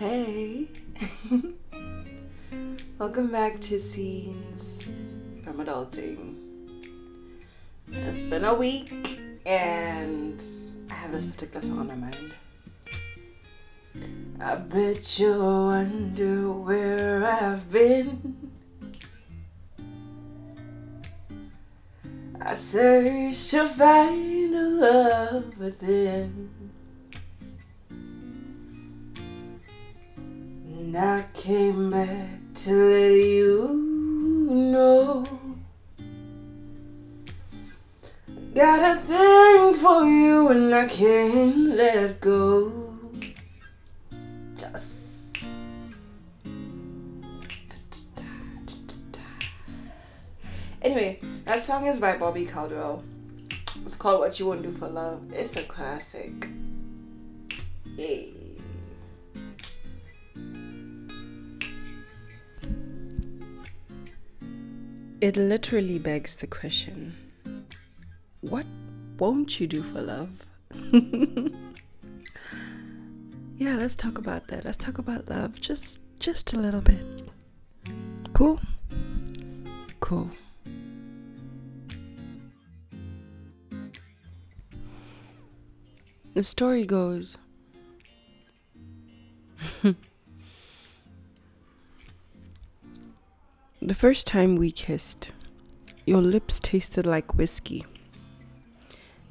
Hey. Welcome back to Scenes from Adulting. It's been a week and I have this particular song on my mind. I bet you wonder where I've been. I searched to find a love within. And I came back to let you know. Got a thing for you and I can't let go. Just. Anyway, that song is by Bobby Caldwell. It's called What You Won't Do for Love. It's a classic. Yay. It literally begs the question what won't you do for love? yeah, let's talk about that. Let's talk about love just just a little bit. Cool? Cool. The story goes The first time we kissed, your lips tasted like whiskey.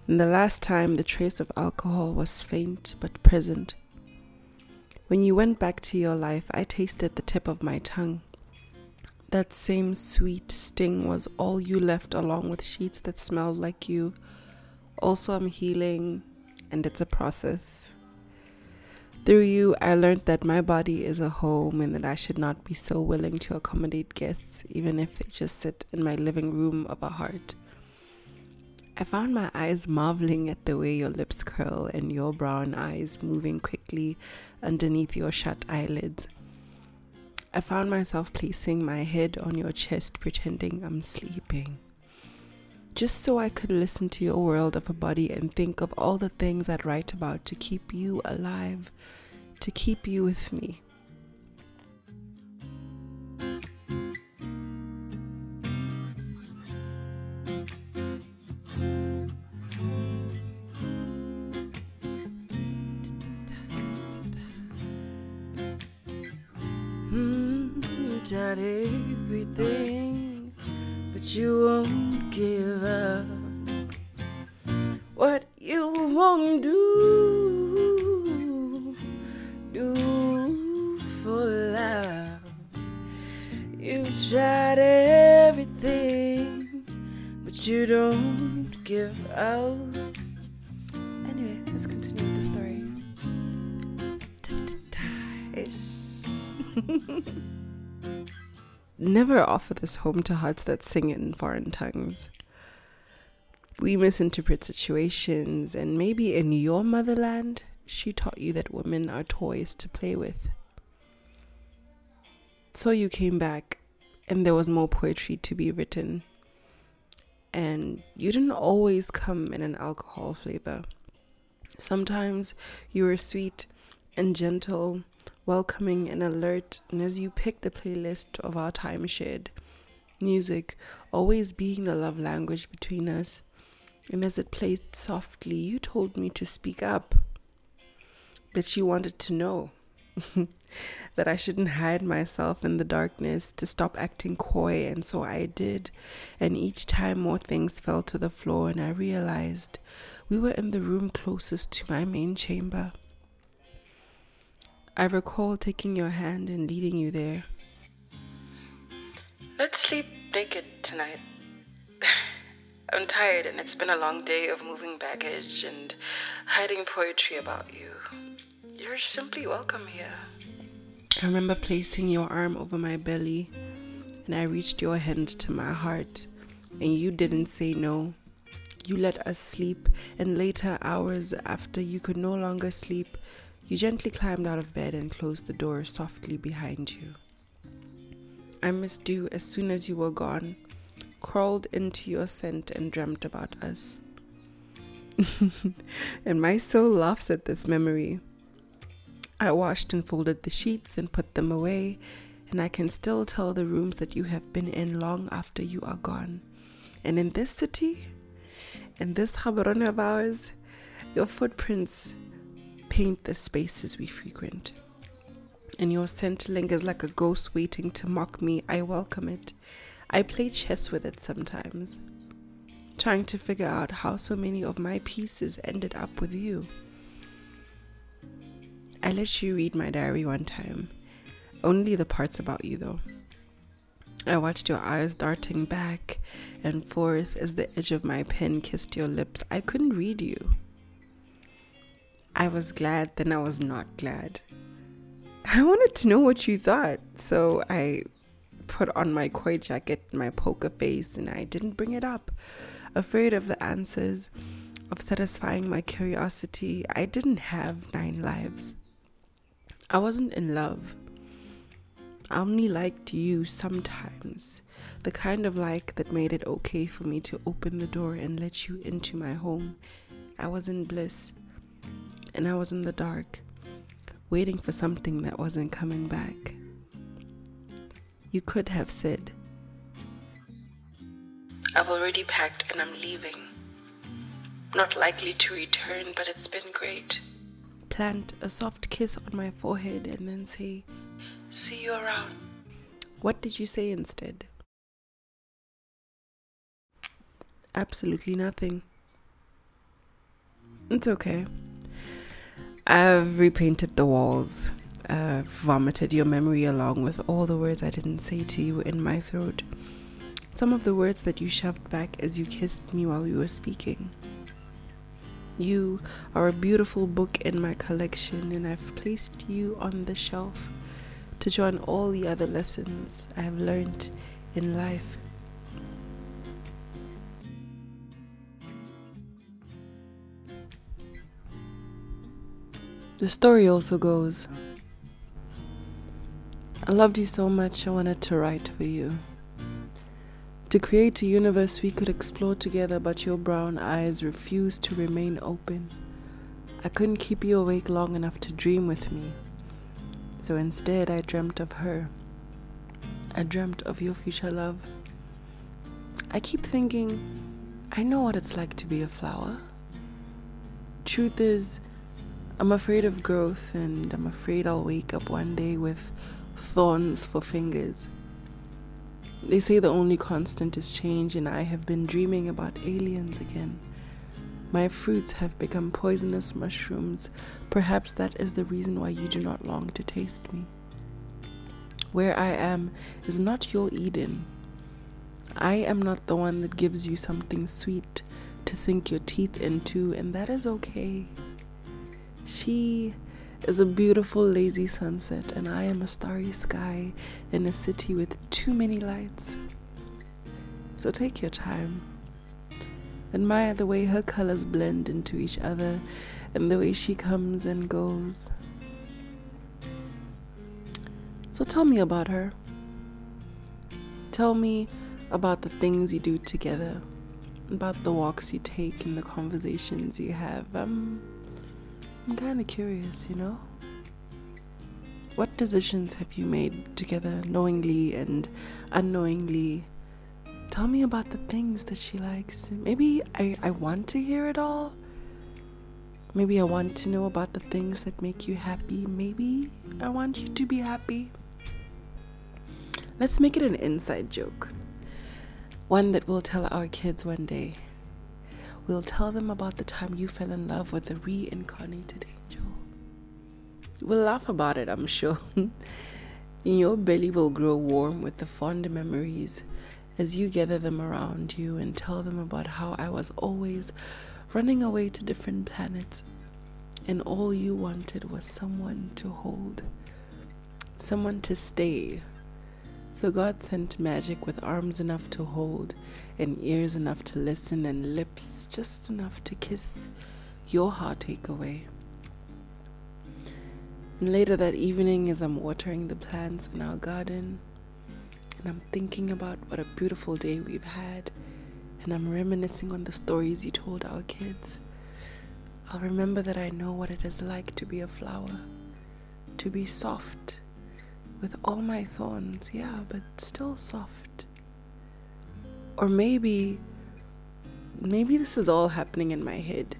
And the last time, the trace of alcohol was faint but present. When you went back to your life, I tasted the tip of my tongue. That same sweet sting was all you left, along with sheets that smelled like you. Also, I'm healing, and it's a process. Through you, I learned that my body is a home and that I should not be so willing to accommodate guests, even if they just sit in my living room of a heart. I found my eyes marveling at the way your lips curl and your brown eyes moving quickly underneath your shut eyelids. I found myself placing my head on your chest, pretending I'm sleeping. Just so I could listen to your world of a body and think of all the things I'd write about to keep you alive, to keep you with me. Tried everything, but you don't give up. Anyway, let's continue with the story. Never offer this home to hearts that sing in foreign tongues. We misinterpret situations, and maybe in your motherland, she taught you that women are toys to play with. So you came back, and there was more poetry to be written. And you didn't always come in an alcohol flavor. Sometimes you were sweet and gentle welcoming and alert, and as you picked the playlist of our time shared, music always being the love language between us, and as it played softly, you told me to speak up, that you wanted to know. that I shouldn't hide myself in the darkness, to stop acting coy, and so I did. And each time more things fell to the floor, and I realized we were in the room closest to my main chamber. I recall taking your hand and leading you there. Let's sleep naked tonight. I'm tired and it's been a long day of moving baggage and hiding poetry about you. You're simply welcome here. I remember placing your arm over my belly and I reached your hand to my heart and you didn't say no. You let us sleep, and later, hours after you could no longer sleep, you gently climbed out of bed and closed the door softly behind you. I missed you as soon as you were gone, crawled into your scent and dreamt about us. and my soul laughs at this memory. I washed and folded the sheets and put them away, and I can still tell the rooms that you have been in long after you are gone. And in this city, in this Gaborone of ours, your footprints paint the spaces we frequent. And your scent lingers like a ghost waiting to mock me. I welcome it. I play chess with it sometimes, trying to figure out how so many of my pieces ended up with you. I let you read my diary one time, only the parts about you though. I watched your eyes darting back and forth as the edge of my pen kissed your lips. I couldn't read you. I was glad, then I was not glad. I wanted to know what you thought, so I put on my koi jacket, my poker face, and I didn't bring it up. Afraid of the answers, of satisfying my curiosity, I didn't have nine lives. I wasn't in love. I only liked you sometimes. The kind of like that made it okay for me to open the door and let you into my home. I was in bliss. And I was in the dark, waiting for something that wasn't coming back. You could have said, I've already packed and I'm leaving. Not likely to return, but it's been great. Plant a soft kiss on my forehead and then say, See you around. What did you say instead? Absolutely nothing. It's okay. I've repainted the walls. I've vomited your memory along with all the words I didn't say to you in my throat. Some of the words that you shoved back as you kissed me while we were speaking. You are a beautiful book in my collection, and I've placed you on the shelf to join all the other lessons I have learned in life. The story also goes I loved you so much, I wanted to write for you. To create a universe we could explore together, but your brown eyes refused to remain open. I couldn't keep you awake long enough to dream with me. So instead, I dreamt of her. I dreamt of your future love. I keep thinking, I know what it's like to be a flower. Truth is, I'm afraid of growth, and I'm afraid I'll wake up one day with thorns for fingers. They say the only constant is change, and I have been dreaming about aliens again. My fruits have become poisonous mushrooms. Perhaps that is the reason why you do not long to taste me. Where I am is not your Eden. I am not the one that gives you something sweet to sink your teeth into, and that is okay. She is a beautiful, lazy sunset, and I am a starry sky in a city with too many lights. So take your time. Admire the way her colors blend into each other and the way she comes and goes. So tell me about her. Tell me about the things you do together, about the walks you take and the conversations you have. I'm, I'm kind of curious, you know? What decisions have you made together, knowingly and unknowingly? tell me about the things that she likes. Maybe I, I want to hear it all. Maybe I want to know about the things that make you happy. Maybe I want you to be happy. Let's make it an inside joke. One that we'll tell our kids one day. We'll tell them about the time you fell in love with a reincarnated angel. We'll laugh about it, I'm sure. Your belly will grow warm with the fond memories as you gather them around you and tell them about how I was always running away to different planets, and all you wanted was someone to hold, someone to stay. So God sent magic with arms enough to hold, and ears enough to listen, and lips just enough to kiss your heartache away. And later that evening, as I'm watering the plants in our garden, and I'm thinking about what a beautiful day we've had, and I'm reminiscing on the stories you told our kids. I'll remember that I know what it is like to be a flower, to be soft with all my thorns, yeah, but still soft. Or maybe, maybe this is all happening in my head,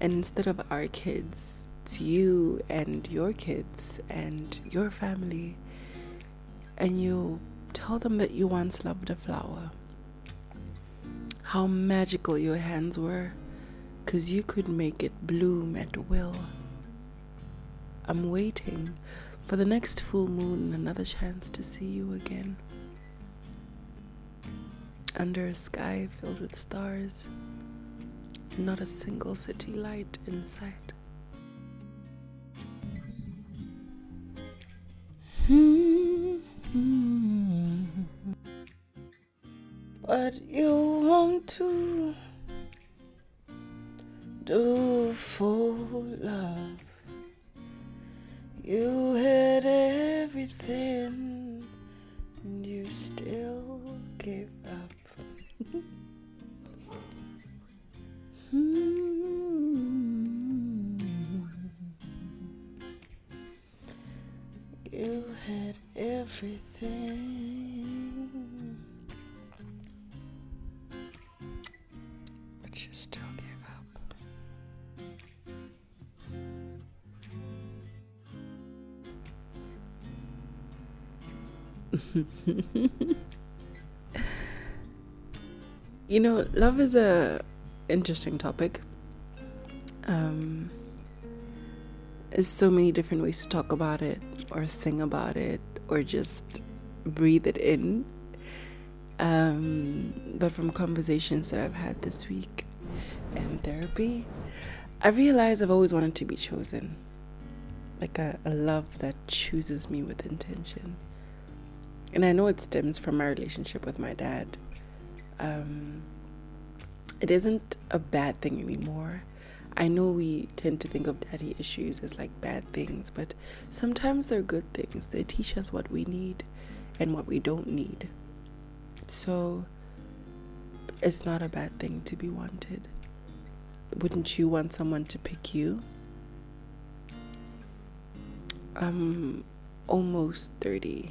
and instead of our kids, it's you and your kids and your family, and you'll tell them that you once loved a flower. How magical your hands were, because you could make it bloom at will. I'm waiting for the next full moon and another chance to see you again. Under a sky filled with stars, not a single city light in sight. Hmm. What you want to do for love? You had everything and you still gave up. Hmm. You had everything, you know, love is a interesting topic. Um, there's so many different ways to talk about it, or sing about it, or just breathe it in. Um, but from conversations that I've had this week in therapy, I realized I've always wanted to be chosen. Like a, a love that chooses me with intention. And I know it stems from my relationship with my dad. Um, it isn't a bad thing anymore. I know we tend to think of daddy issues as like bad things, but sometimes they're good things. They teach us what we need and what we don't need. So it's not a bad thing to be wanted. Wouldn't you want someone to pick you? I'm almost 30.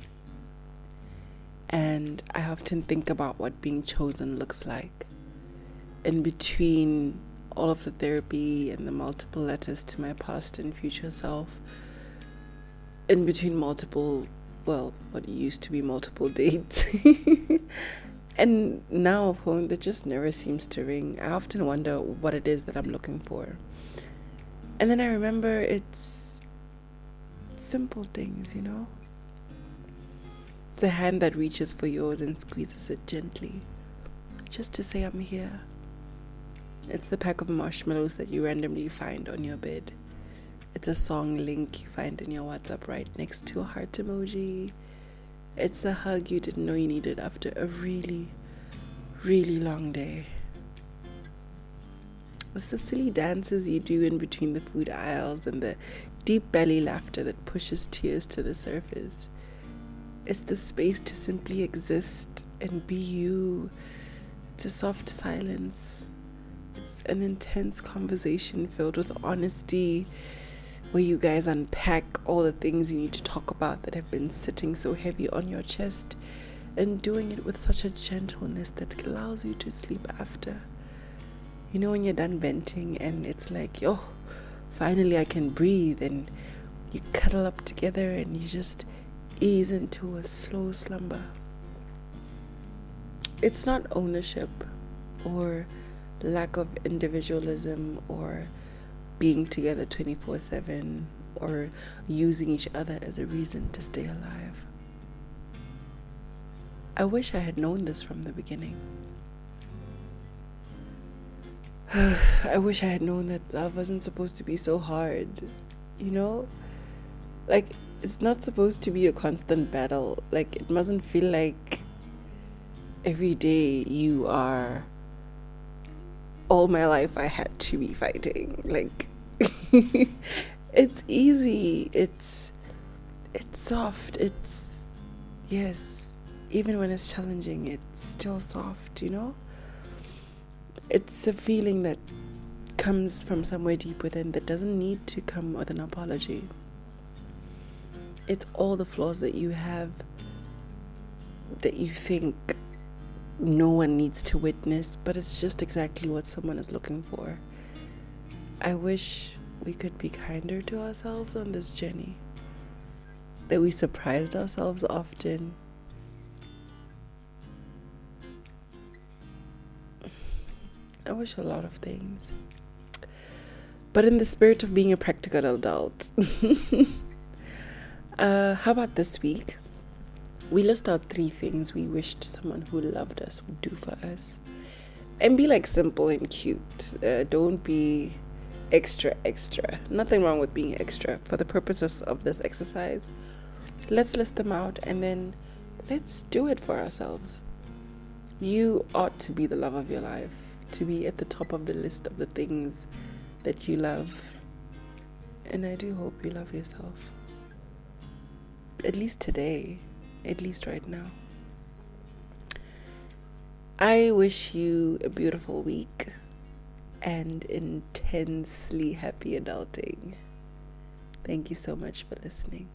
And I often think about what being chosen looks like. In between all of the therapy and the multiple letters to my past and future self, in between multiple, well, what used to be multiple dates, and now a phone that just never seems to ring, I often wonder what it is that I'm looking for. And then I remember it's simple things, you know? It's a hand that reaches for yours and squeezes it gently, just to say, I'm here. It's the pack of marshmallows that you randomly find on your bed. It's a song link you find in your WhatsApp right next to a heart emoji. It's the hug you didn't know you needed after a really, really long day. It's the silly dances you do in between the food aisles and the deep belly laughter that pushes tears to the surface. It's the space to simply exist and be you. It's a soft silence. It's an intense conversation filled with honesty where you guys unpack all the things you need to talk about that have been sitting so heavy on your chest and doing it with such a gentleness that allows you to sleep after. You know, when you're done venting and it's like, yo, finally I can breathe, and you cuddle up together and you just ease into a slow slumber. It's not ownership or lack of individualism or being together 24 7 or using each other as a reason to stay alive. I wish I had known this from the beginning. I wish I had known that love wasn't supposed to be so hard, you know? Like, it's not supposed to be a constant battle. Like it mustn't feel like every day you are all my life I had to be fighting. Like it's easy. It's it's soft. It's yes. Even when it's challenging, it's still soft, you know? It's a feeling that comes from somewhere deep within that doesn't need to come with an apology. It's all the flaws that you have that you think no one needs to witness, but it's just exactly what someone is looking for. I wish we could be kinder to ourselves on this journey, that we surprised ourselves often. I wish a lot of things. But in the spirit of being a practical adult, uh, how about this week? We list out three things we wished someone who loved us would do for us. And be like simple and cute. Uh, don't be extra, extra. Nothing wrong with being extra. For the purposes of this exercise, let's list them out and then let's do it for ourselves. You ought to be the love of your life, to be at the top of the list of the things that you love. And I do hope you love yourself. At least today at least right now. I wish you a beautiful week and intensely happy adulting. Thank you so much for listening.